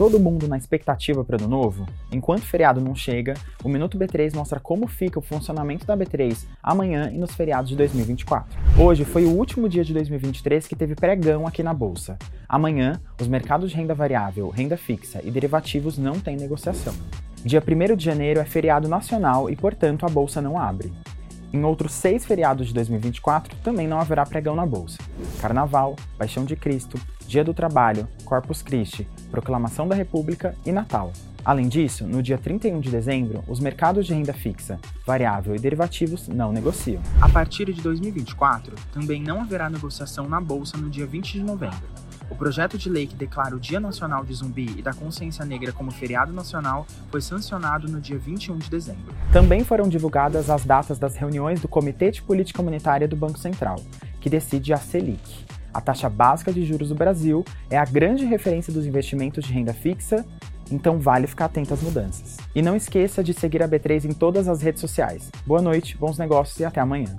todo mundo na expectativa para ano novo? Enquanto o feriado não chega, o Minuto B3 mostra como fica o funcionamento da B3 amanhã e nos feriados de 2024. Hoje foi o último dia de 2023 que teve pregão aqui na Bolsa. Amanhã, os mercados de renda variável, renda fixa e derivativos não têm negociação. Dia 1 de janeiro é feriado nacional e, portanto, a Bolsa não abre. Em outros seis feriados de 2024, também não haverá pregão na Bolsa. Carnaval, Paixão de Cristo, Dia do Trabalho, Corpus Christi, Proclamação da República e Natal. Além disso, no dia 31 de dezembro, os mercados de renda fixa, variável e derivativos não negociam. A partir de 2024, também não haverá negociação na Bolsa no dia 20 de novembro. O projeto de lei que declara o Dia Nacional de Zumbi e da Consciência Negra como feriado nacional foi sancionado no dia 21 de dezembro. Também foram divulgadas as datas das reuniões do Comitê de Política Monetária do Banco Central, que decide a Selic. A taxa básica de juros do Brasil é a grande referência dos investimentos de renda fixa, então vale ficar atento às mudanças. E não esqueça de seguir a B3 em todas as redes sociais. Boa noite, bons negócios e até amanhã.